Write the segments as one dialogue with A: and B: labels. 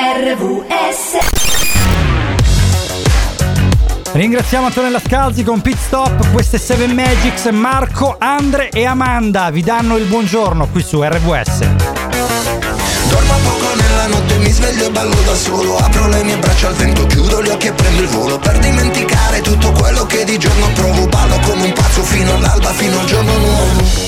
A: RVS
B: Ringraziamo Antonella Scalzi con Pit Stop, queste 7 Magics, Marco, Andre e Amanda vi danno il buongiorno qui su RVS.
C: Dormo poco nella notte, mi sveglio e ballo da solo Apro le mie braccia al vento, chiudo gli occhi e prendo il volo. Per dimenticare tutto quello che di giorno provo Ballo come un pazzo fino all'alba, fino al giorno nuovo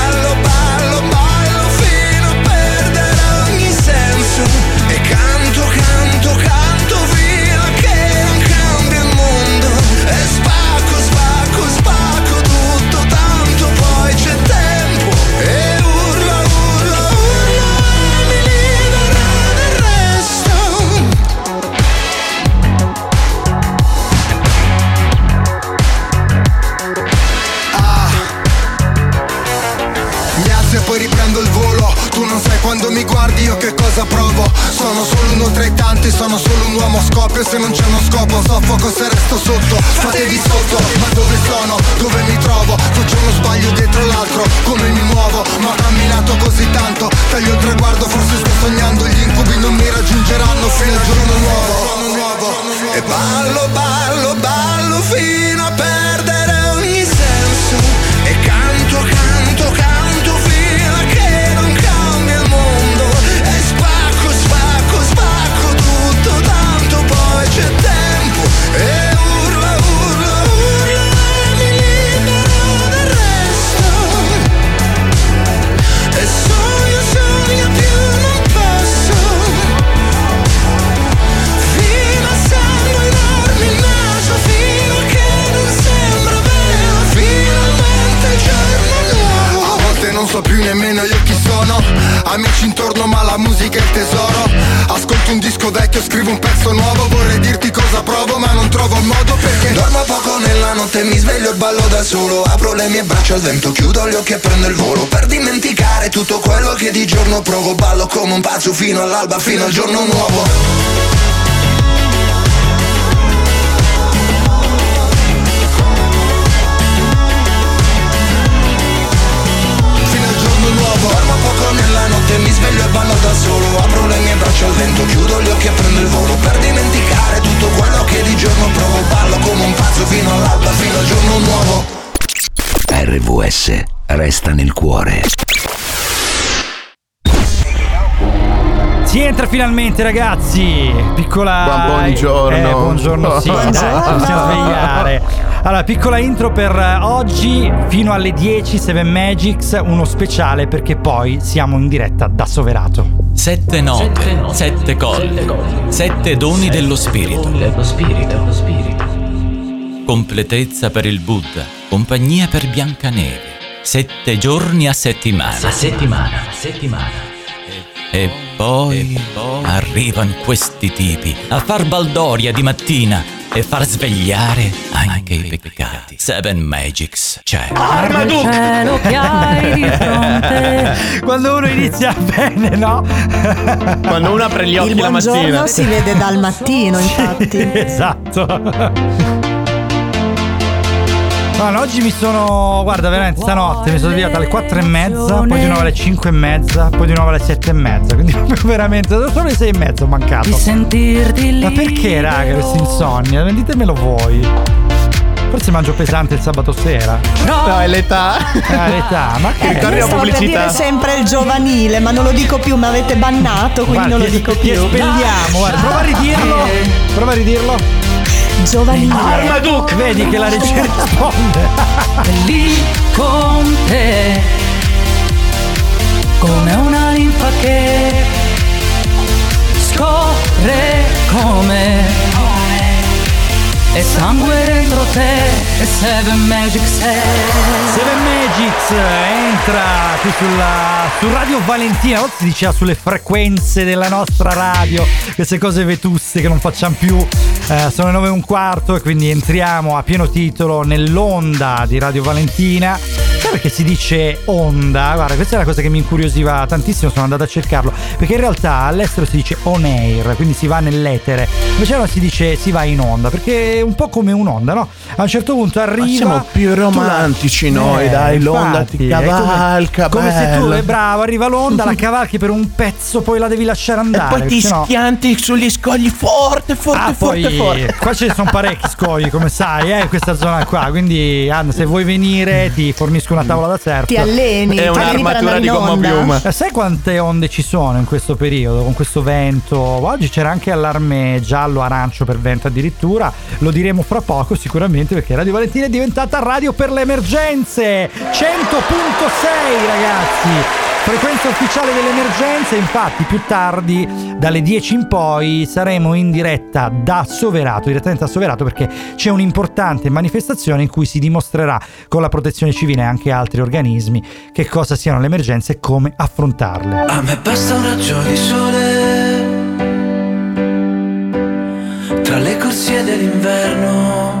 D: cosa provo Sono solo uno tra i tanti, sono solo un uomo Scoppio se non c'è uno scopo Soffoco se resto sotto Fatevi sotto, ma dove sono? Dove mi trovo? Faccio uno sbaglio dietro l'altro
C: braccia al vento, chiudo gli occhi e prendo il volo. Per dimenticare tutto quello che di giorno provo Ballo come un pazzo fino all'alba, fino al giorno nuovo. Mi sveglio e ballo da solo. Apro le mie braccia al vento, chiudo gli occhi e prendo il volo. Per dimenticare tutto quello che di giorno provo Ballo come un pazzo fino all'alba, fino al giorno nuovo
E: RVS resta nel cuore.
B: Si entra finalmente ragazzi, piccola...
F: Buon buongiorno.
B: Eh, buongiorno, sì, dai, ci possiamo svegliare. Allora, piccola intro per eh, oggi, fino alle 10, 7 Magics, uno speciale perché poi siamo in diretta da Soverato.
G: Sette note, sette colle, sette doni dello spirito. Completezza per il Buddha, compagnia per Biancaneve. Sette giorni a settimana. A settimana, a settimana. E poi, arrivano questi tipi a far baldoria di mattina e far svegliare anche i peccati. Seven Magics c'è.
B: cielo che hai di fronte. Quando uno inizia bene, no?
F: Quando uno apre gli occhi
H: Il
F: la
H: buongiorno
F: mattina.
H: si vede dal mattino, infatti.
B: esatto. Guarda, oggi mi sono. Guarda, veramente stanotte mi sono svegliato alle 4 e mezza, poi di nuovo alle 5 e mezza, poi di nuovo alle 7 e mezza. Quindi veramente solo le 6 e mezza ho mancato.
A: Di sentirti lì
B: Ma perché, raga, questa insonnia? Ditemelo voi. Forse mangio pesante il sabato sera.
F: No, è l'età.
B: Ah, l'età, ma che
F: Ritorni
H: Io
F: a
H: stavo per
F: pubblicità.
H: dire sempre il giovanile, ma non lo dico più, mi avete bannato, quindi
B: Guarda,
H: non lo
B: ti-
H: dico
B: ti
H: più.
B: espelliamo, guarda, prova a ridirlo. Prova a ridirlo.
H: Giovanile.
B: Armaduc! Vedi che la regia risponde.
A: lì con te come una linfa che scorre come e sangue dentro te e Seven Magic sei
B: Seven Magics entra qui sulla, su Radio Valentina, volte si diceva sulle frequenze della nostra radio, queste cose vetuste che non facciamo più, Eh, sono le 9 e un quarto e quindi entriamo a pieno titolo nell'onda di Radio Valentina perché si dice onda? Guarda, questa è la cosa che mi incuriosiva tantissimo, sono andato a cercarlo. Perché in realtà all'estero si dice on air, quindi si va nell'etere. Invece allora si dice si va in onda, perché è un po' come un'onda, no? A un certo punto arriva.
F: Ma siamo più
B: tu la-
F: romantici noi,
B: Eh,
F: dai, l'onda
B: infatti,
F: ti
B: è come-
F: cavalca,
B: Come, se tu, è bravo, arriva l'onda, la cavalchi per un pezzo, poi la devi lasciare
F: E
B: andare.
F: poi ti
B: sennò-
F: schianti sugli scogli forte, forte,
B: Ah,
F: forte,
B: poi
F: forte.
B: qua ce ne sono parecchi scogli, come sai, eh, in questa zona qua. Quindi, Anna, se vuoi venire, ti fornisco una tavola da surf.
H: Ti alleni,
F: È un'armatura di gomma piuma.
B: Eh, Sai quante onde ci sono in questo periodo con questo vento? Oggi c'era anche allarme giallo, arancio per vento addirittura. Lo diremo fra poco sicuramente perché Radio Valentina è diventata radio per le emergenze. 100.6 ragazzi. Frequenza ufficiale delle emergenze, infatti più tardi dalle 10 in poi saremo in diretta da Soverato, direttamente da Soverato perché c'è un'importante manifestazione in cui si dimostrerà con la protezione civile e anche altri organismi che cosa siano le emergenze e come affrontarle.
I: A me basta un raggio di sole tra le corsie dell'inverno.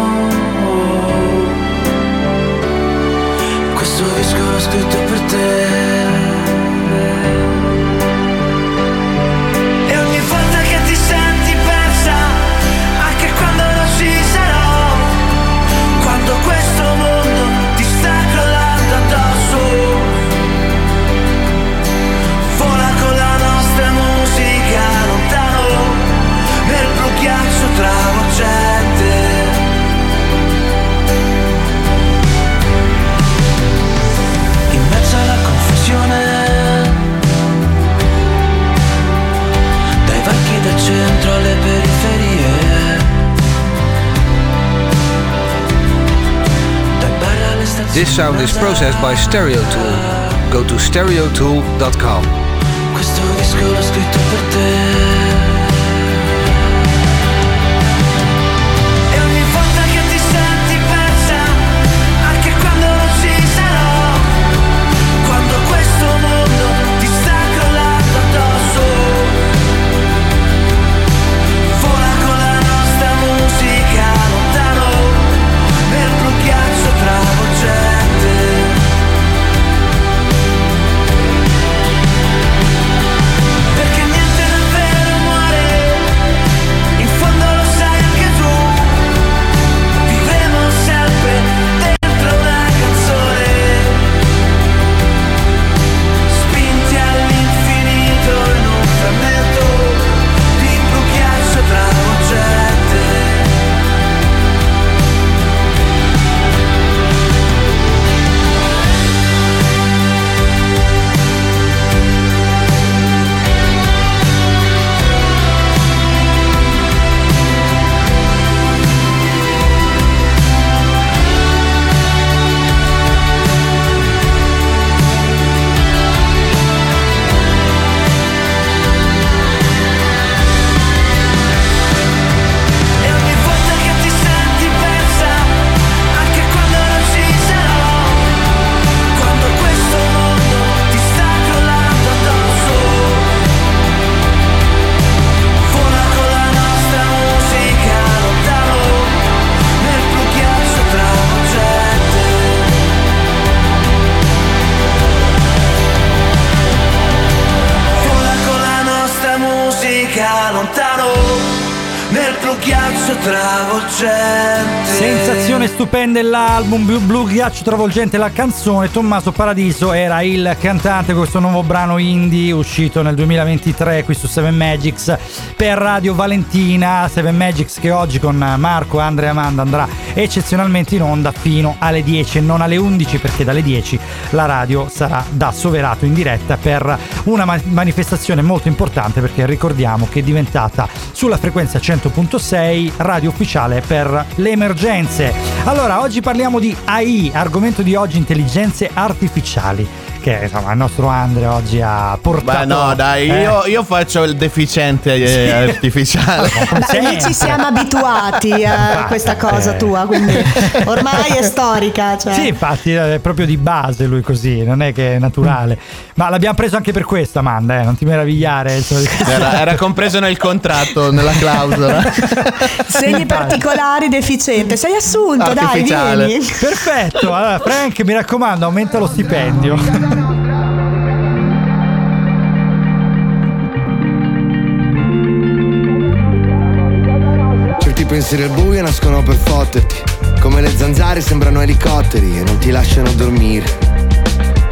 I: questo disco scritto per te centro alle periferie. Dai bar alle stazioni
J: This sound is processed by Stereotool. Go to stereotool.com.
I: Questo disco l'ho scritto per te.
B: È l'album Blu, Ghiaccio Travolgente, la canzone Tommaso Paradiso era il cantante con questo nuovo brano indie uscito nel 2023 qui su Seven Magics per Radio Valentina. Seven Magics che oggi con Marco, Andrea e Amanda andrà eccezionalmente in onda fino alle 10 e non alle 11 perché dalle 10 la radio sarà da Soverato in diretta per una ma- manifestazione molto importante perché ricordiamo che è diventata sulla frequenza 100.6 radio ufficiale per le emergenze. Allora, oggi parliamo di AI, argomento di oggi intelligenze artificiali. Che insomma il nostro Andre oggi ha portato.
F: Beh, no, dai,
B: eh,
F: io, io faccio il deficiente eh, artificiale.
H: Beh, lì ci siamo abituati a questa cosa tua, quindi ormai è storica. Cioè.
B: Sì, infatti è proprio di base lui così, non è che è naturale. Ma l'abbiamo preso anche per questo, Amanda, eh, non ti meravigliare. insomma.
F: Era, era compreso nel contratto, nella clausola.
H: Segni particolari deficiente. Sei assunto, dai,
F: Artificiale.
H: vieni.
B: Perfetto, allora Frank mi raccomando aumenta lo stipendio.
K: Certi pensieri al buio nascono per fotterti. Come le zanzare sembrano elicotteri e non ti lasciano dormire.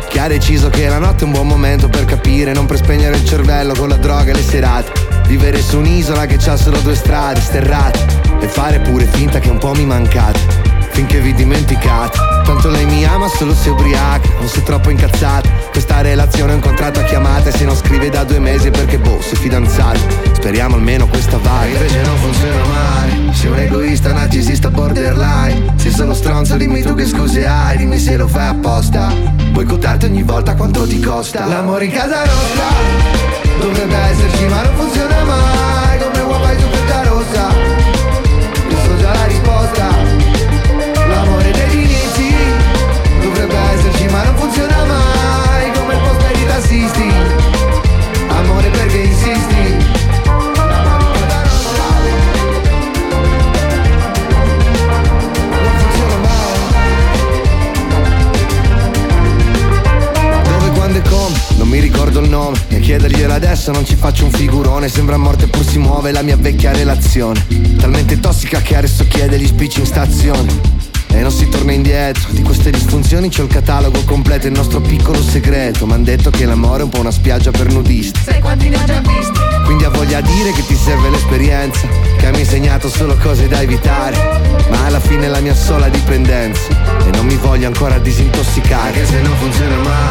K: Chi ha deciso che la notte è un buon momento per capire, non per spegnere il cervello con la droga e le serate. Vivere su un'isola che c'ha solo due strade sterrate e fare pure finta che un po' mi mancate. Finché vi dimenticate, tanto lei mi ama solo se ubriaca, non se troppo incazzata. Questa relazione è un contratto a chiamate, se non scrive da due mesi perché boh, sei fidanzato. Speriamo almeno questa va. Invece non funziona mai, sei un egoista, narcisista borderline. Sei solo stronzo, dimmi tu che scuse hai, dimmi se lo fai apposta. Boicottarti ogni volta quanto ti costa. L'amore in casa nostra dovrebbe esserci, ma non funziona mai. Tassisti. Amore perché insisti? Non mi ricordo il nome. E chiederglielo adesso non ci faccio un figurone. Sembra morte pur si muove la mia vecchia relazione. Talmente tossica che adesso chiede gli spicci in stazione e non si torna indietro. Di queste disfunzioni c'ho il catalogo completo Il nostro piccolo segreto. M'han detto che l'amore è un po' una spiaggia per nudisti.
L: Sai quanti ne ho già visti?
K: quindi ha voglia dire che ti serve l'esperienza Che mi ha insegnato solo cose da evitare. Ma alla fine è la mia sola dipendenza. E non mi voglio ancora disintossicare. Anche se non funziona mai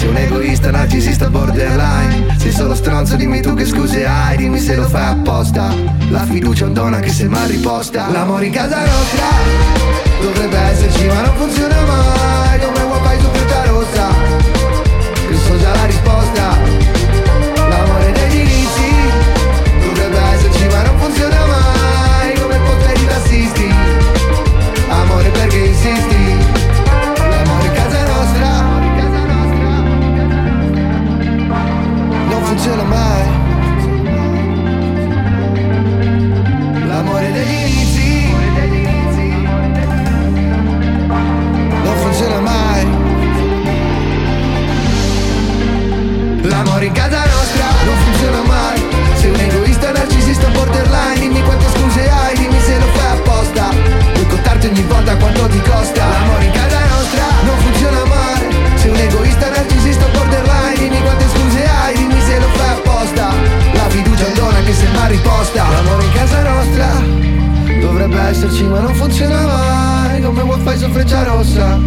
K: Sei un egoista, narcisista, borderline. Sei solo stronzo, dimmi tu che scuse hai Dimmi se lo fai apposta. La fiducia è un dono anche se mal riposta. L'amore in casa nostra Dovrebbe esserci ma non funziona mai. Come vuoi fai esserci ma non funziona mai. Come fai su freccia rossa?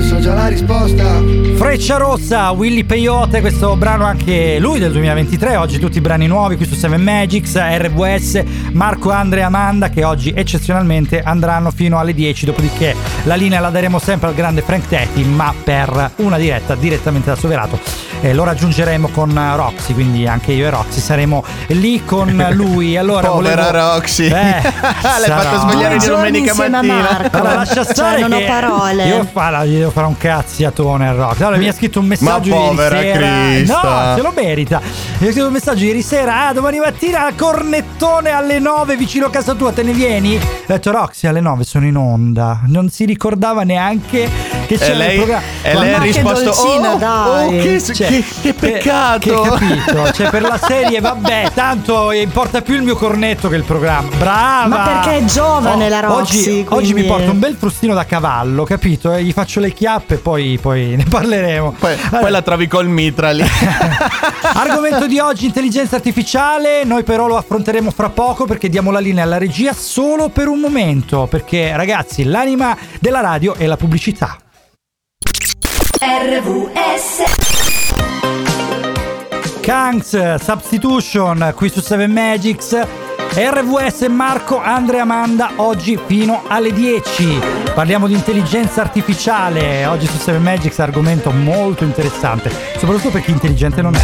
K: So già la risposta.
B: Freccia Rossa, Willy Peyote, questo brano anche lui del 2023, oggi tutti i brani nuovi qui su 7 Magics, RVS, Marco, Andrea Amanda che oggi eccezionalmente andranno fino alle 10, dopodiché la linea la daremo sempre al grande Frank Tetti, ma per una diretta direttamente da Soverato. Eh, lo raggiungeremo con Roxy, quindi anche io e Roxy saremo lì con lui. Allora,
F: Povera
B: volevo-
F: Roxy.
B: Eh,
F: L'hai fatta svegliare di domenica mattina.
H: Marco.
B: allora, lascia
H: Cioè,
B: stare
H: non ho parole.
B: Io farò, io devo fare un cazziatone a Rock. Allora mi ha scritto un messaggio
F: Ma
B: ieri
F: povera
B: sera.
F: Crista.
B: No, se lo merita. Mi ha scritto un messaggio ieri sera. Ah, domani mattina al cornettone alle 9 vicino a casa tua, te ne vieni? Ho detto Roxy alle 9 sono in onda. Non si ricordava neanche che c'era
F: E lei, e lei ha
H: che
F: risposto:
H: dolcina,
F: Oh,
H: dai."
F: oh, che,
B: Cioè,
F: che- che peccato.
B: Che capito? Cioè, per la serie, vabbè, tanto importa più il mio cornetto che il programma. Brava!
H: Ma perché è giovane la Roxy,
B: Oggi, oggi mi porto un bel frustino da cavallo, capito? E gli faccio le chiappe e poi, poi ne parleremo.
F: Poi,
B: Allora,
F: poi la trovi col mitra lì.
B: Argomento di oggi, intelligenza artificiale. Noi però lo affronteremo fra poco perché diamo la linea alla regia solo per un momento. Perché, ragazzi, l'anima della radio è la pubblicità.
M: RVS
B: Kangs Substitution qui su 7 Magics. RVS Marco, Andre e Amanda oggi fino alle 10. Parliamo di intelligenza artificiale. Oggi su 7 Magics argomento molto interessante, soprattutto per chi intelligente non è.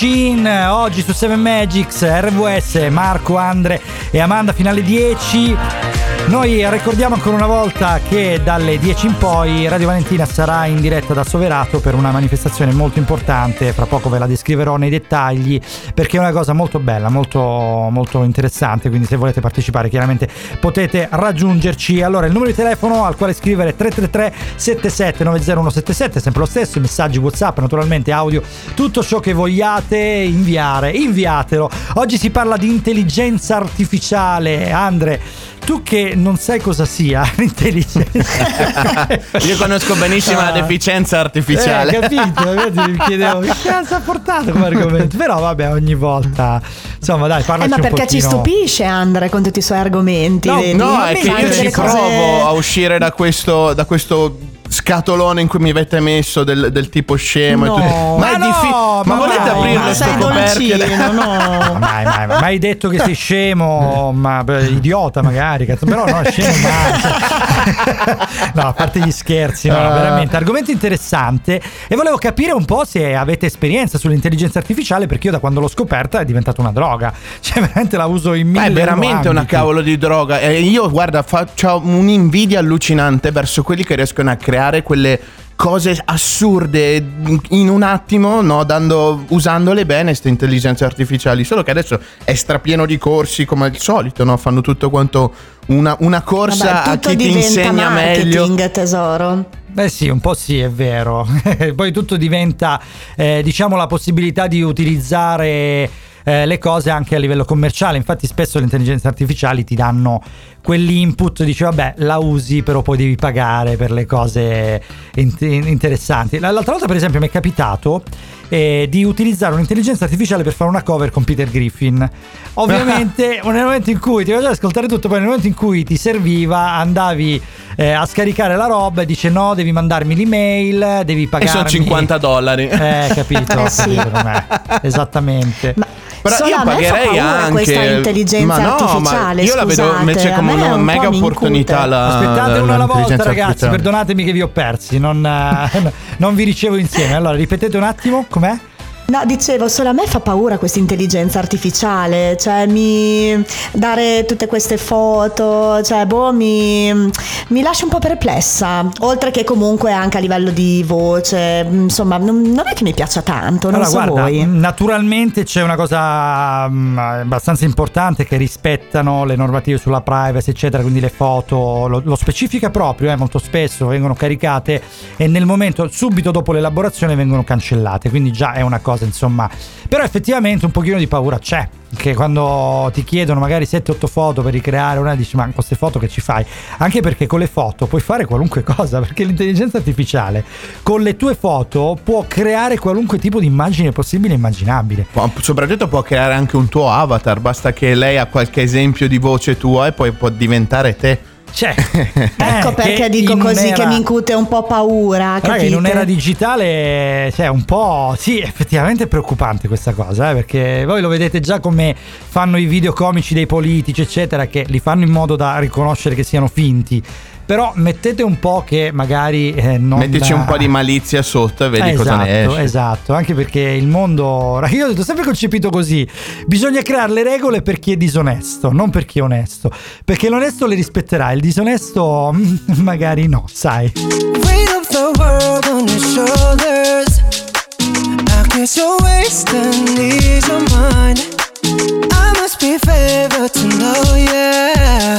B: Machine, oggi su 7 Magics, RVS, Marco, Andre e Amanda finale 10. Noi ricordiamo ancora una volta che dalle 10 in poi Radio Valentina sarà in diretta da Soverato per una manifestazione molto importante, fra poco ve la descriverò nei dettagli perché è una cosa molto bella, molto, molto interessante, quindi se volete partecipare chiaramente potete raggiungerci. Allora il numero di telefono al quale scrivere è 333 7790177, sempre lo stesso, messaggi WhatsApp, naturalmente audio, tutto ciò che vogliate inviare, inviatelo. Oggi si parla di intelligenza artificiale. Andre, tu che non sai cosa sia l'intelligenza.
F: Io conosco benissimo la
B: Ah.
F: deficienza artificiale.
B: Eh, capito? Mi chiedevo che cazzo ha portato come argomento. Però vabbè, ogni volta. Insomma, dai,
H: Eh,
B: parlaci
H: ma
B: un
H: perché ci stupisce Andre con tutti i suoi argomenti?
F: No,
H: vedi?
F: no, è che io ci
H: cose-
F: provo a uscire da questo, da questo scatolone in cui mi avete messo del, del tipo scemo.
B: No.
F: e tutto.
B: Ma
F: è
B: no,
F: diffi-
B: ma
F: ma volete
B: vai,
F: aprire
B: ma sei
H: dolcino, no.
B: Mai, mai, mai, mai detto che sei scemo, ma beh, idiota magari, cazzo, però no, scemo mai. no, a parte gli scherzi, no,
F: Ah.
B: veramente, argomento interessante e volevo capire un po' se avete esperienza sull'intelligenza artificiale perché io da quando l'ho scoperta è diventata una droga, cioè veramente la uso in
F: Ma
B: mille
F: è veramente una cavolo di droga. E io, guarda, faccio un'invidia allucinante verso quelli che riescono a creare quelle cose assurde in un attimo, no? Dando, usandole bene, queste intelligenze artificiali. Solo che adesso è strapieno di corsi come al solito, no? Fanno tutto quanto una, una corsa
H: Vabbè,
F: a chi ti insegna meglio.
H: marketing, tesoro.
B: Beh sì, un po' sì, è vero. Poi tutto diventa, eh, diciamo, la possibilità di utilizzare eh, le cose anche a livello commerciale. Infatti spesso le intelligenze artificiali ti danno quell'input, dici vabbè la usi però poi devi pagare per le cose int- interessanti. L'altra volta per esempio mi è capitato eh, di utilizzare un'intelligenza artificiale per fare una cover con Peter Griffin. Ovviamente nel momento in cui ti faceva ascoltare tutto, poi nel momento in cui ti serviva andavi eh, a scaricare la roba e dice no, devi mandarmi l'email, devi
F: E
B: pagarmi...
F: sono 50 dollari.
B: Eh, capito?
H: Eh, sì.
B: Esattamente.
H: Ma
F: Però
H: Solo
F: io
H: a me fa
F: pagherei
H: paura
F: anche
H: questa intelligenza
F: ma no,
H: artificiale,
F: Ma io la vedo
H: scusate,
F: invece come
H: me
F: una
H: un
F: mega opportunità. La,
B: Aspettate
F: la-
B: uno alla volta, ragazzi. Perdonatemi che vi ho persi. Non, eh, non vi ricevo insieme. Allora, ripetete un attimo como é? Ya.
H: No, dicevo, solo a me fa paura questa intelligenza artificiale, cioè mi dare tutte queste foto, cioè boh, mi, mi lascia un po' perplessa, oltre che comunque anche a livello di voce, insomma, non, non è che mi piaccia tanto, non
B: Allora,
H: so
B: guarda,
H: voi.
B: naturalmente c'è una cosa mm, abbastanza importante che rispettano le normative sulla privacy, eccetera, quindi le foto lo, lo specifica proprio, eh, molto spesso vengono caricate e nel momento subito dopo l'elaborazione vengono cancellate, quindi già è una cosa, insomma, però effettivamente un pochino di paura c'è. Che quando ti chiedono magari 7-8 foto per ricreare una, dici: Ma con queste foto che ci fai? Anche perché con le foto puoi fare qualunque cosa. Perché l'intelligenza artificiale con le tue foto può creare qualunque tipo di immagine possibile e immaginabile.
F: Ma Soprattutto può creare anche un tuo avatar, basta che lei ha qualche esempio di voce tua e poi può diventare te.
B: Cioè,
H: Ecco
B: eh,
H: perché dico così
B: un'era-
H: che mi incute un po' paura,
B: Raga,
H: capite?
B: in un'era digitale, cioè un po'. Sì, effettivamente è preoccupante questa cosa, eh, perché voi lo vedete già come fanno i video comici dei politici, eccetera, che li fanno in modo da riconoscere che siano finti. Però mettete un po' che magari eh, non.
F: Mettici un po' di malizia sotto e vedi
B: Eh,
F: cosa
B: esatto,
F: ne esce.
B: Esatto, anche perché il mondo, io ho sempre concepito così, bisogna creare le regole per chi è disonesto, non per chi è onesto, perché l'onesto le rispetterà, il disonesto magari no, sai.
M: Weight of the world on your shoulders. I guess you're wasting ease of mine. I must be favored to know, yeah.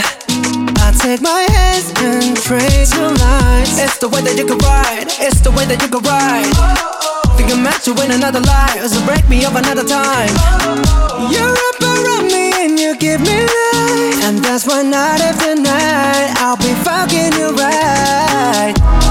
M: I take my hands and trace your lines. It's the way that you can ride. It's the way that you can ride. Think I'm meant to win another life, so break me up another time. You're up around me and you give me life, and that's why night after night I'll be fucking you right.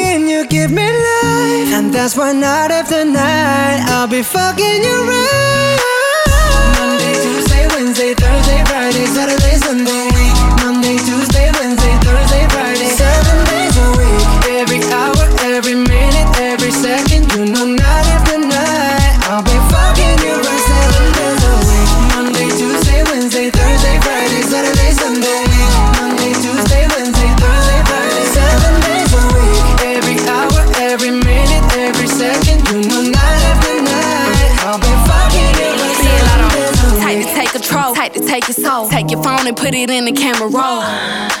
M: and you give me life. And that's why night after night I'll be fucking you right. Monday, Tuesday, Wednesday, Thursday, Friday, Saturday, Sunday.
N: Phone and put it in the camera roll.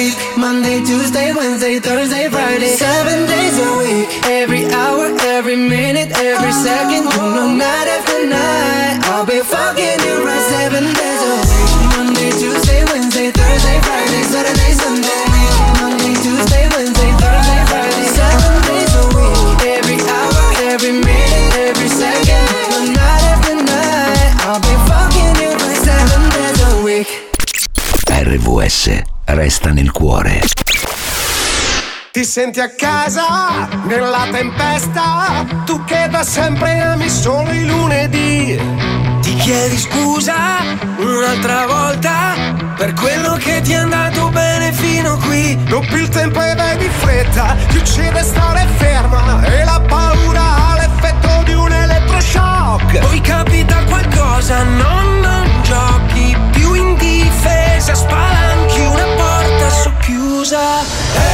M: Week. Monday, Tuesday, Wednesday, Thursday, Friday. Seven days a week. Every hour, every minute, every second. You know, night after night. I'll be fucking you right seven days a week. Monday, Tuesday, Wednesday, Thursday, Friday, Saturday, Sunday. Monday, Tuesday, Wednesday, Thursday, Friday. Seven days a week. Every hour, every minute, every second. You know, night after night. I'll be fucking you right seven days a week.
E: RVS resta nel cuore.
I: Ti senti a casa nella tempesta, tu che da sempre ami solo i lunedì. Ti chiedi scusa un'altra volta per quello che ti è andato bene fino qui. Non più il tempo e vai di fretta, ti uccide stare ferma e la paura ha l'effetto di un elettroshock. Poi loser.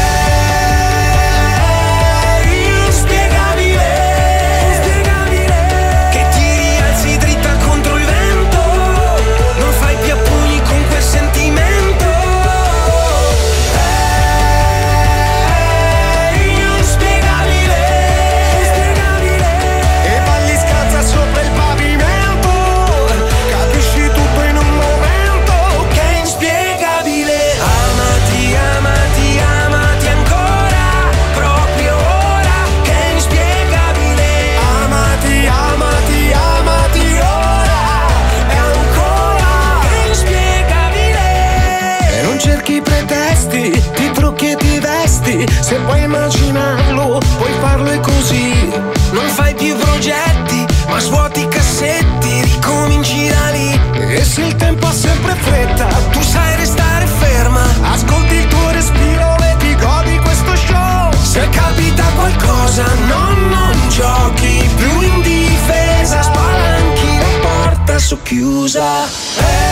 I: chiusa. Eh.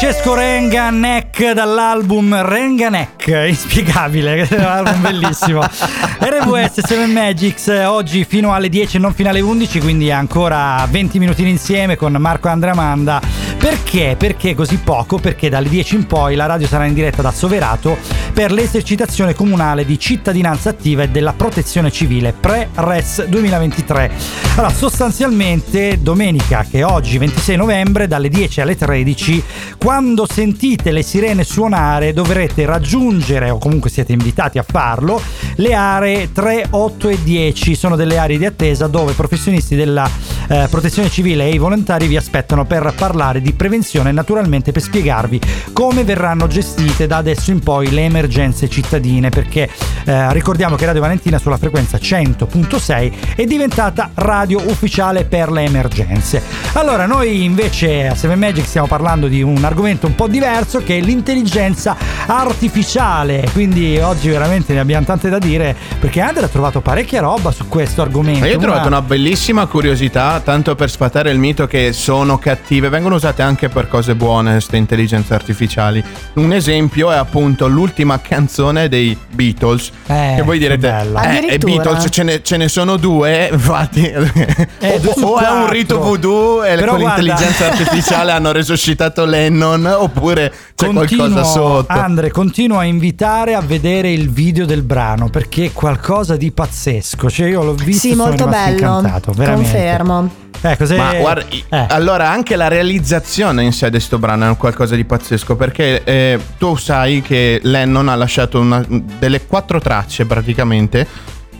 B: Francesco Renga Neck dall'album Renga Neck, inspiegabile, album bellissimo. RWS 7 Magics oggi fino alle 10 non fino alle 11, quindi ancora 20 minutini insieme con Marco Andramanda. Perché? Perché così poco? Perché dalle 10 in poi la radio sarà in diretta da Soverato per l'esercitazione comunale di cittadinanza attiva e della protezione civile pre-RES 2023. Allora, sostanzialmente domenica, che è oggi 26 novembre, dalle 10 alle 13, quando sentite le sirene suonare dovrete raggiungere, o comunque siete invitati a farlo, le aree 3, 8 e 10. Sono delle aree di attesa dove professionisti della eh, protezione civile e i volontari vi aspettano per parlare di prevenzione e naturalmente per spiegarvi come verranno gestite da adesso in poi le emergenze cittadine perché eh, ricordiamo che Radio Valentina sulla frequenza 100.6 è diventata radio ufficiale per le emergenze. Allora noi invece a 7 Magic stiamo parlando di un argomento un po' diverso che è l'intelligenza artificiale, quindi oggi veramente ne abbiamo tante da dire perché Andre ha trovato parecchia roba su questo argomento.
F: Io ho trovato
B: Una-
F: una bellissima curiosità, tanto per sfatare il mito che sono cattive, vengono usate anche per cose buone queste intelligenze artificiali. Un esempio è appunto l'ultima canzone dei Beatles.
B: Eh,
F: che voi direte,
B: bella.
F: eh, e
H: Addirittura.
F: Beatles ce ne, ce ne sono due, infatti.
B: Eh, su
F: o è un rito voodoo e
B: Però
F: con
B: guarda-
F: l'intelligenza artificiale hanno resuscitato Lennon, oppure c'è
B: Continuo-
F: qualcosa sotto.
B: Andre, continuo a invitare a vedere il video del brano perché è qualcosa di pazzesco. Cioè, io l'ho visto
H: Sì, molto bello.
B: incantato, veramente.
H: Confermo.
B: Eh, cos'è?
F: Ma guarda,
B: Eh.
F: allora anche la realizzazione in sé di sto brano è un qualcosa di pazzesco perché eh, tu sai che Lennon ha lasciato una- delle quattro tracce praticamente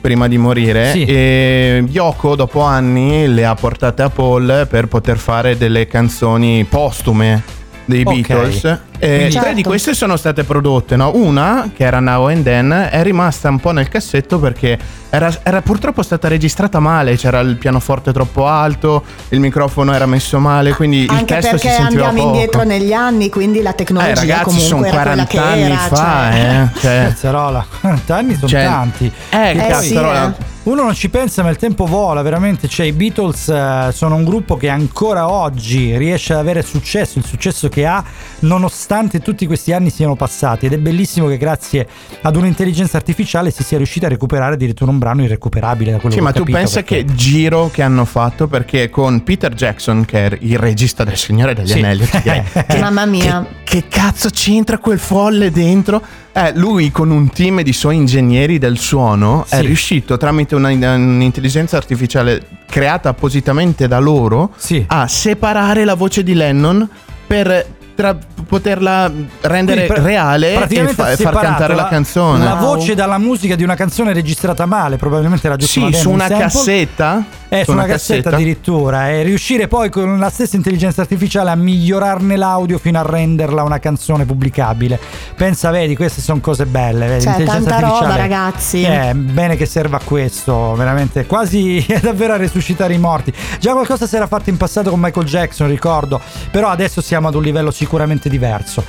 F: prima di morire
B: Sì.
F: e Yoko dopo anni le ha portate a Paul per poter fare delle canzoni postume dei
B: Ok.
F: Beatles e
B: Quindi-
F: tre di
H: Certo.
F: queste sono state prodotte no? una che era Now and Then è rimasta un po' nel cassetto perché era, era purtroppo stata registrata male c'era il pianoforte troppo alto il microfono era messo male quindi il
H: Anche
F: testo si
H: perché
F: sentiva
H: andiamo
F: poco
H: indietro negli anni, quindi la
F: eh
H: tecnologia
F: ragazzi sono
H: comunque era quella
F: 40
H: che
F: anni
H: era.
F: fa
H: cioè.
F: eh. Cioè,
B: Cazzarola, 40 anni sono
F: Cioè,
B: tanti.
F: eh,
B: E poi-
F: cazzarola.
H: sì,
B: Uno non ci pensa, ma il tempo vola, veramente. Cioè, i Beatles eh, sono un gruppo che ancora oggi riesce ad avere successo, il successo che ha, nonostante tutti questi anni siano passati ed è bellissimo che grazie ad un'intelligenza artificiale si sia riusciti a recuperare addirittura un brano irrecuperabile da quello
F: Sì,
B: che ho
F: ma tu
B: capito,
F: pensa
B: perché-
F: che giro che hanno fatto perché con Peter Jackson, che è il regista del Signore degli
B: Sì.
F: Anelli, direi, che-
H: Mamma mia.
F: Che cazzo c'entra quel folle dentro? Eh, lui con un team di suoi ingegneri del suono è
B: Sì.
F: riuscito tramite una- un'intelligenza artificiale creata appositamente da loro a separare la voce di Lennon per tra- poterla rendere
B: pra-
F: reale e, fa- far cantare la, canzone.
B: La voce dalla musica di una canzone registrata male, probabilmente era giusto
F: Sì, su
B: un
F: una
B: sample.
F: cassetta.
B: Eh, su una, cassetta, addirittura. E riuscire poi con la stessa intelligenza artificiale a migliorarne l'audio fino a renderla una canzone pubblicabile. Pensa, vedi, queste sono cose belle. Vedi,
H: Cioè,
B: l'intelligenza
H: tanta roba,
B: artificiale-
H: ragazzi.
B: Eh, bene che serva a questo, veramente quasi davvero a resuscitare i morti. Già qualcosa si era fatto in passato con Michael Jackson, ricordo, però adesso siamo ad un livello sicuramente diverso.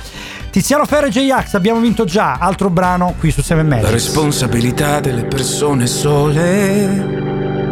B: Tiziano Ferro e J-Ax abbiamo vinto già, altro brano qui su 7
O: La
B: Magic.
O: responsabilità delle persone sole.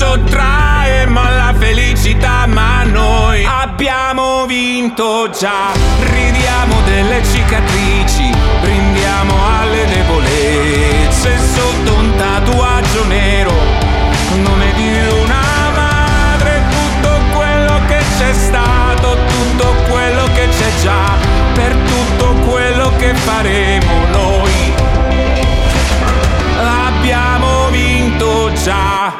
O: sottraemo alla felicità, ma noi abbiamo vinto già. Ridiamo delle cicatrici, brindiamo alle debolezze sotto un tatuaggio nero, nome di una madre, tutto quello che c'è stato, tutto quello che c'è già, per tutto quello che faremo noi. Abbiamo vinto già.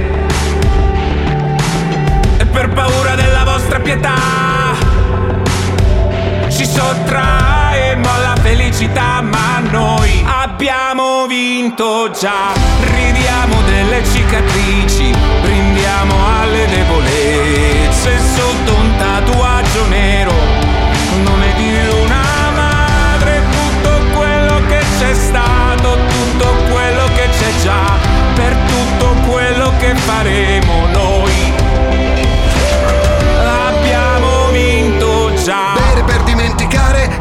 O: Per paura della vostra pietà ci sottraemo alla felicità, ma noi abbiamo vinto già. Ridiamo delle cicatrici, brindiamo alle debolezze sotto un tatuaggio nero, nome di una madre, tutto quello che c'è stato, tutto quello che c'è già, per tutto quello che faremo noi.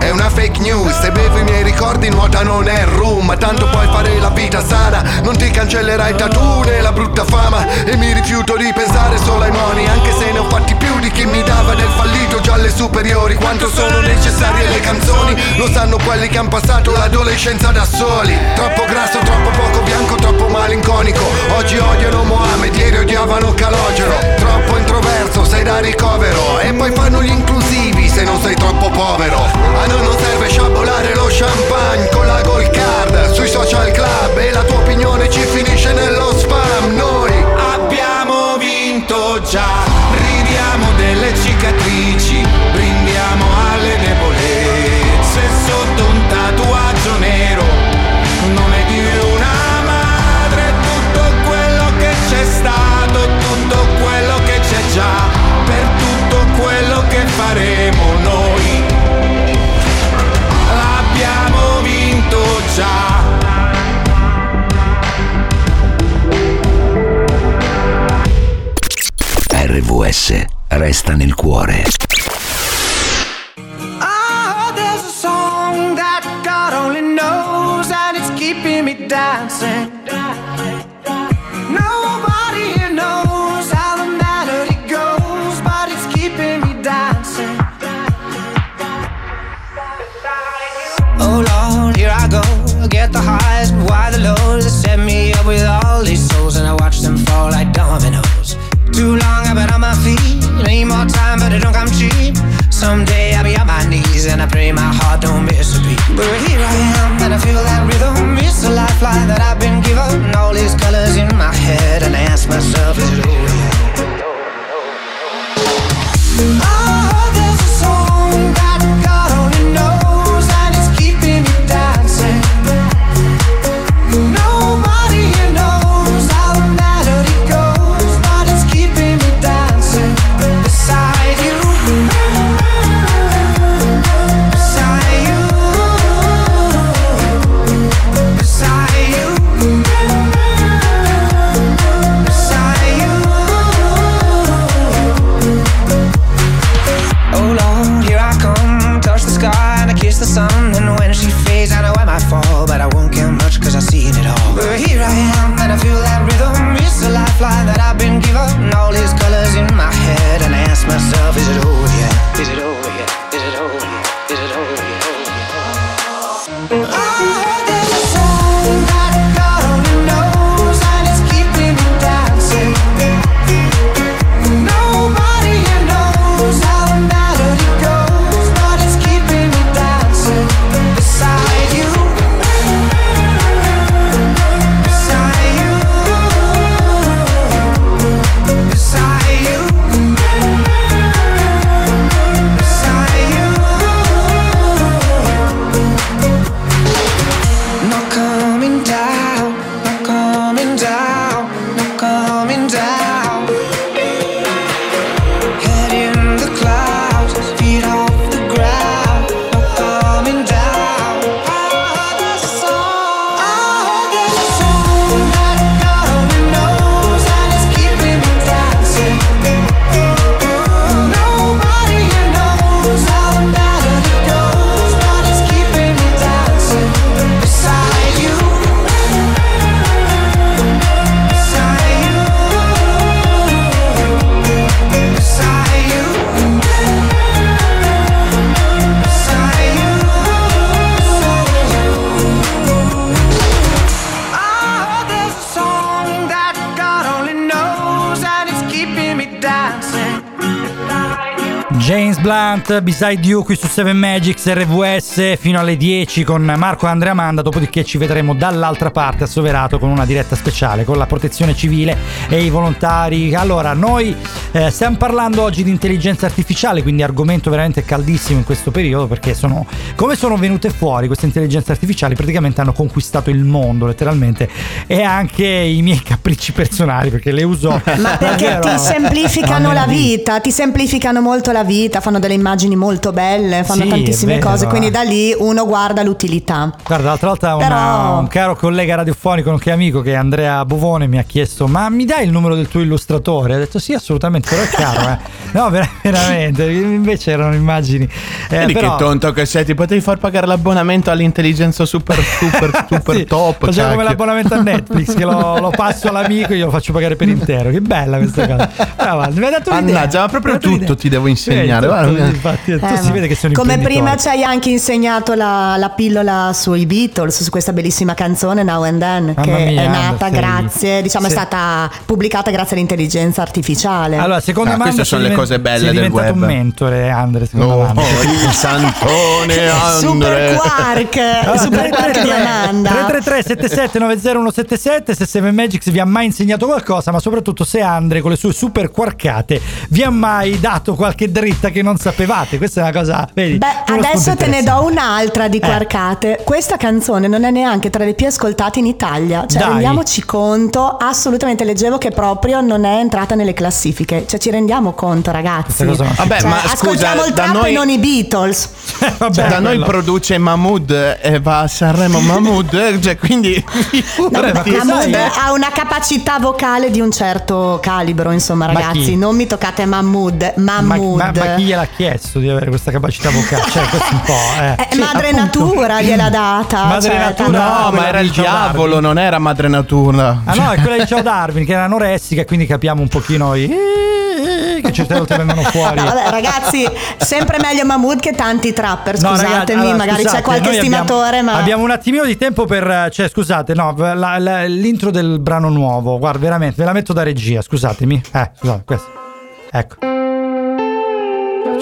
D: È una fake news Se bevo i miei ricordi nuota non è rum Ma tanto puoi fare la vita sana Non ti cancellerai tattoo né la brutta fama. E mi rifiuto di pensare solo ai moni Anche se ne ho fatti più di chi mi dava del fallito già alle superiori. Quanto sono necessarie le canzoni Lo sanno quelli che hanno passato l'adolescenza da soli. Troppo grasso, troppo poco bianco, troppo malinconico. Oggi odiano Mohamed, ieri odiavano Calogero. Troppo introverso, sei da ricovero E poi fanno gli inclusivi se non sei troppo povero. A noi non serve sciabolare lo champagne con la gold card. Sui social club e la tua opinione ci finisce nello spam. Noi
O: Abbiamo vinto già, ridiamo delle cicatrici,
E: RVS resta nel cuore.
M: Someday I'll be on my knees and I pray my heart don't miss a beat. But here I am, and I feel that rhythm. It's a lifeline that I've been given. All these colors in my head, and I ask myself, is it over Beside You
B: qui su 7 Magics RVS fino alle 10 con Marco e Andrea Manda, dopodiché ci vedremo dall'altra parte a Soverato con una diretta speciale con la protezione civile e i volontari. Allora, noi eh, stiamo parlando oggi di intelligenza artificiale, quindi argomento veramente caldissimo in questo periodo perché sono come sono venute fuori queste intelligenze artificiali, praticamente hanno conquistato il mondo letteralmente e anche i miei capricci personali perché le uso
H: Ma perché
B: davvero
H: ti semplificano la vita, ti semplificano molto la vita, fanno delle immagini molto belle, fanno
B: Sì,
H: tantissime
B: vero,
H: cose, quindi da lì uno guarda l'utilità.
B: Guarda, l'altra volta una-
H: Però-
B: un caro collega radiofonico, nonché amico che è Andrea Bovone mi ha chiesto ma mi dai il numero del tuo illustratore? Ho detto sì assolutamente, però è caro eh. No ver- veramente, invece erano immagini. Eh,
F: Vedi
B: però-
F: che tonto che sei, ti potevi far pagare l'abbonamento all'intelligenza super super super
B: Sì,
F: top.
B: Facciamo come l'abbonamento a Netflix che lo, lo passo all'amico e glielo faccio pagare per intero. Che bella questa cosa. Brava, mi hai dato.
F: Mannaggia, ma proprio tutto
B: un'idea.
F: ti devo insegnare. Guarda.
B: tutto, infatti, tu
H: Eh,
B: si
H: ma-
B: vede che sono
H: Come prima ci hai anche insegnato la, la pillola sui Beatles, su questa bellissima canzone Now and Then,
B: Mamma
H: che
B: mia,
H: è nata
B: sei-
H: grazie, diciamo
B: Sì.
H: è stata pubblicata grazie all'intelligenza artificiale.
B: Allora, secondo
F: Ah,
B: Amanda
F: queste sono le cose belle del
B: diventato
F: web.
B: un mentore, Andre, secondo
F: Oh,
B: Amanda.
F: il santone
H: Super
F: Andre.
H: Quark, Super Quark di Amanda.
B: 333 77 90177 se Seven Magics vi ha mai insegnato qualcosa, ma soprattutto se Andre con le sue super quarkate vi ha mai dato qualche dritta che non sapevate. Questa è una cosa, vedi?
H: Beh, adesso te ne do un'altra di
B: Eh.
H: quarkate. Questa canzone non è neanche tra le più ascoltate in Italia. Cioè,
B: Dai.
H: rendiamoci conto, assolutamente leggevo che proprio non è entrata nelle classifiche. Cioè, ci rendiamo conto, ragazzi.
F: Vabbè,
H: Cioè,
F: ma scusa,
H: ascoltiamo il
F: da
H: trap e
F: noi-
H: non i Beatles.
B: Vabbè,
F: da noi
B: quello.
F: produce Mahmood e va a Sanremo Mahmood, cioè quindi
B: ma
H: Mahmood
B: sai-
H: ha una capacità vocale di un certo calibro, insomma,
B: Ma
H: ragazzi. Non mi toccate Mahmood.
B: Ma,
H: Mahmood.
B: ma- ma chi gliel'ha chiesto di avere questa capacità vocale? Cioè, questo un po'. Eh.
H: Eh,
B: Sì,
H: madre
B: appunto.
H: natura gliel'ha data.
B: Madre
H: cioè,
B: natura,
F: No, ma era il diavolo,
B: Darwin.
F: non era madre natura.
B: Ah no, è quella di Ciao Darwin che era anoressica, quindi capiamo un pochino i... che certe volte vengono fuori.
H: No, vabbè, ragazzi, sempre meglio Mahmood che tanti trapper.
B: No,
H: Scusatemi,
B: ragazzi, allora,
H: magari
B: scusate,
H: c'è qualche
B: noi abbiamo-
H: stimatore, ma.
B: Abbiamo un attimino di tempo per. Cioè, scusate, no, la- la- l'intro del brano nuovo. Guarda, veramente, ve la metto da regia, scusatemi. Eh, scusate, questo. Ecco.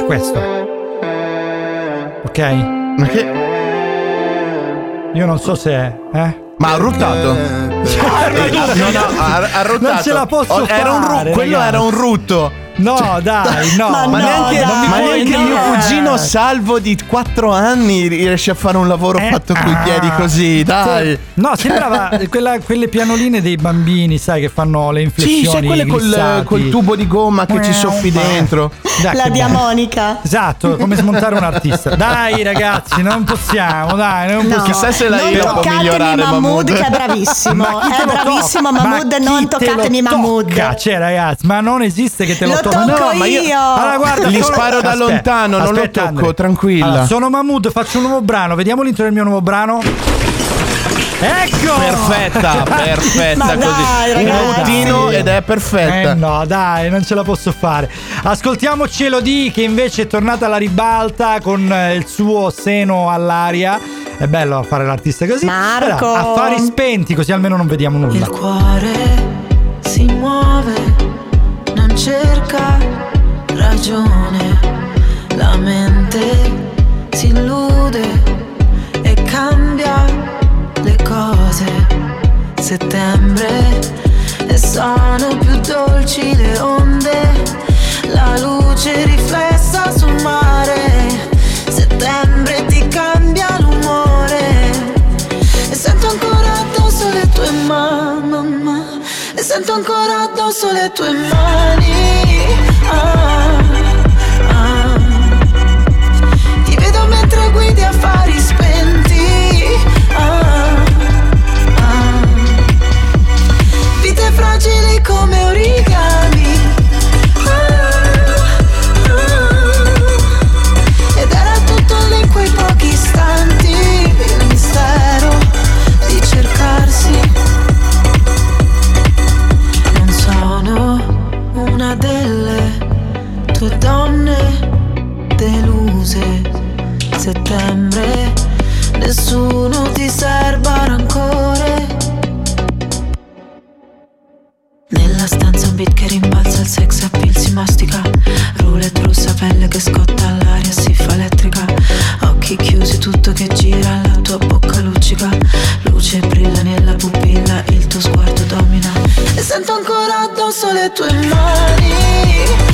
B: Questo. Ok?
F: Ma che.
B: Io non so se è. Eh?
F: Ma ha ruttato? no, no, ha, ha ruttato.
B: Non ce la posso
F: Oh, era un ru-
B: fare,
F: quello era un rutto.
B: No, dai, no.
F: Ma,
B: no,
F: neanche,
B: dai.
F: ma neanche
B: No.
F: mio cugino salvo di 4 anni riesce a fare un lavoro fatto coi
B: ah.
F: piedi così, dai.
B: No, sembrava quella- quelle pianoline dei bambini, sai, che fanno le inflessioni.
F: Sì, sai quelle col, col tubo di gomma che ci soffi dentro.
B: Dai,
H: La
B: che bello.
H: diamonica.
B: Esatto, come smontare un artista. Dai, ragazzi, non possiamo, dai, non
H: No,
B: possiamo.
F: Chissà se la
H: non toccatemi
F: migliorare
H: Mahmood
F: Mahmood.
H: che è bravissimo.
B: Ma
H: è bravissimo? Mahmood,
B: Ma
H: non
B: te
H: toccatemi Mahmood.
B: Cioè, ragazzi, ma non esiste che te lo,
H: Lo
B: tocca.
H: Tocco
B: No, ma
H: io.
B: Allora, guarda,
F: Li
B: solo-
F: sparo da
B: Aspetta,
F: lontano, non lo
B: aspetta,
F: tocco,
B: Andre.
F: tranquilla.
B: Allora, sono Mahmood, faccio un nuovo brano. Vediamo l'intro del mio nuovo brano. Ecco!
F: Perfetta, perfetta
H: Ma
F: così.
H: dai,
F: un routino ed è perfetta.
B: Eh no, dai, non ce la posso fare. Ascoltiamoci Elodie che invece è tornata alla ribalta con eh, il suo seno all'aria. È bello fare l'artista così.
H: Marco.
B: Allora, affari spenti, così almeno non vediamo nulla.
P: Il cuore cerca ragione, la mente si illude e cambia le cose. Settembre e sono più dolci le onde, la luce riflessa sento ancora addosso le tue mani Ah. E sento ancora addosso le tue mani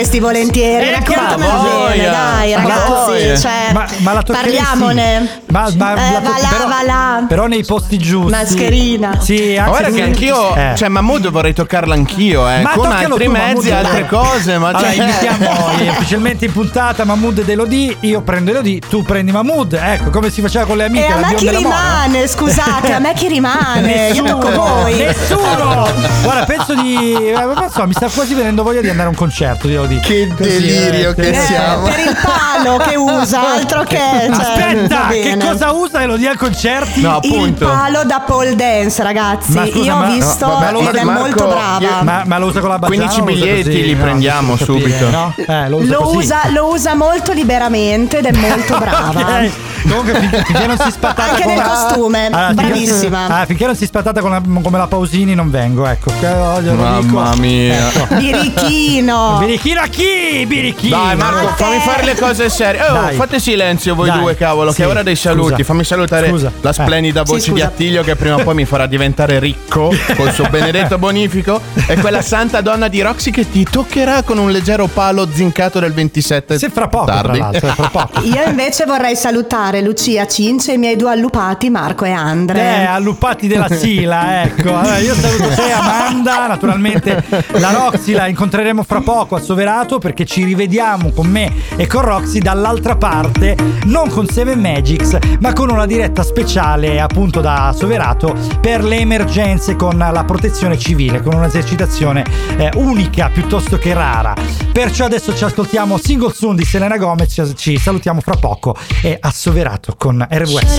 H: Toccheresti volentieri.
B: Eh,
H: Raccontamelo bene,
B: voglia,
H: dai, ragazzi. Cioè,
B: Ma- ma la toccheresti?
H: parliamone.
B: Ma, ma
H: Eh,
B: la
H: va là,
B: però,
H: va là.
B: però nei posti giusti.
H: Mascherina.
B: Sì, anche
F: guarda
B: se-
F: che anch'io,
B: Eh.
F: cioè Mahmood vorrei toccarla anch'io, eh,
B: Ma
F: con altri
B: tu,
F: mezzi,
B: Mahmood,
F: altre
B: dai.
F: cose, ma
B: Allora,
F: cioè-
B: invitiamo ufficialmente in puntata Mahmood ed Elodie. Io prendo Elodie, tu prendi Mahmood. Ecco, come si faceva con le amiche.
H: E a
B: la
H: me chi rimane? Scusate, a me chi rimane? Io tocco voi.
B: Nessuno! Guarda, penso di. eh, so, mi sta quasi venendo voglia di andare a un concerto di Elodie.
F: Che delirio che
H: Eh,
F: siamo.
H: per il palo che usa, altro che. Cioè,
B: Aspetta, che. Cosa usa Elodie a concerti?
F: No,
H: Il
F: appunto.
H: palo da pole dance, ragazzi.
B: Ma scusa,
H: Io ho
B: ma-
H: visto
F: no, vabbè,
H: ed è
F: Marco,
H: molto brava.
B: Ma, ma lo usa con la bagiana
F: 15
B: o lo usa
F: biglietti
B: così?
F: li
B: No,
F: prendiamo subito.
B: No? Eh, lo usa
H: Lo
B: così.
H: usa, lo usa molto liberamente ed è molto brava.
B: Ok. Comunque fin- finché non si spattata
H: Anche
B: con
H: nel costume,
B: finché-
H: bravissima.
B: Ah, finché non si spattata con la- come la Pausini non vengo, ecco. Eh, glielo
F: Mamma
B: dico.
F: mia.
H: Birichino.
B: Birichino a chi? Birichino.
F: Dai Marco, fammi fare le cose serie. Oh,
B: Dai.
F: fate silenzio voi
B: Dai.
F: due, cavolo,
B: Sì,
F: che è ora dei saluti.
B: scusa.
F: Fammi salutare
B: Scusa.
F: la
B: Eh.
F: splendida
B: Sì,
F: voce di
B: scusa.
F: Attilio che prima o poi mi farà diventare ricco col suo benedetto bonifico e quella santa donna di Roxy che ti toccherà con un leggero palo zincato del 27
B: Se fra poco,
F: tardi.
B: tra l'altro, fra poco.
H: Io invece vorrei salutare Lucia Cince e i miei due allupati Marco e Andre.
B: Eh, allupati della Sila, ecco. Allora, io saluto te, Amanda. Naturalmente la Roxy la incontreremo fra poco a Soverato perché ci rivediamo con me e con Roxy dall'altra parte, non con Seven Magics, ma con una diretta speciale appunto da Soverato per le emergenze con la protezione civile, con un'esercitazione eh, unica piuttosto che rara. Perciò adesso ci ascoltiamo Single Soon di Selena Gomez, ci, salutiamo fra poco e Soverato con RWS.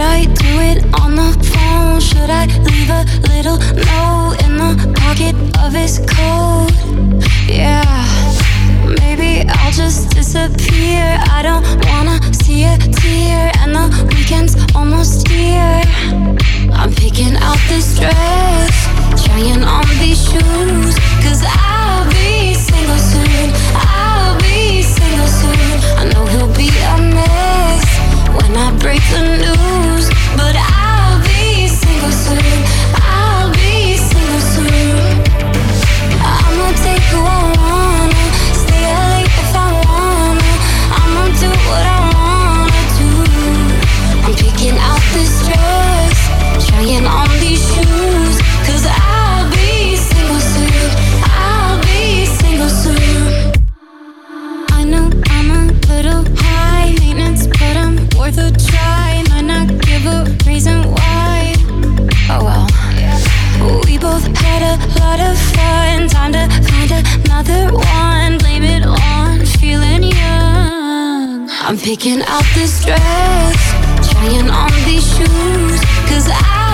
P: Maybe I'll just disappear. I don't wanna see a tear, and the weekend's almost here. I'm picking out this dress, trying on these shoes, cause I'll be single soon. I'll be single soon. I know he'll be a mess when I break the news, another one. Blame it on feeling young. I'm picking out this dress, trying on these shoes. Cause I'll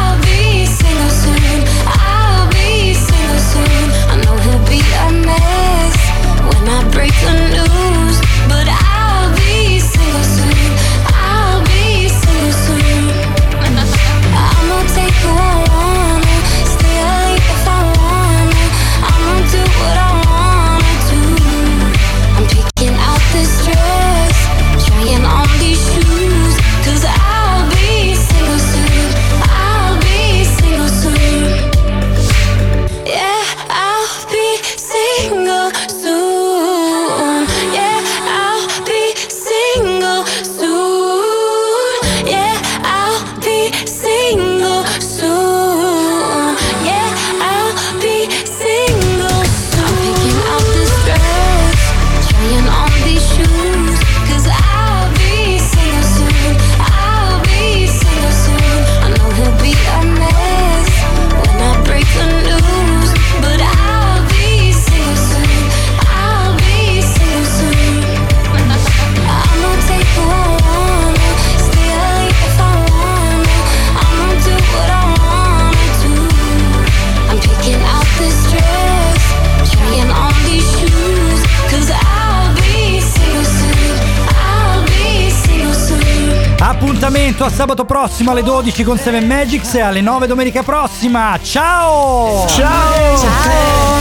B: prossimo alle 12 con 7 Magics e alle 9 domenica prossima. Ciao! Ciao! Ciao!
F: Ciao.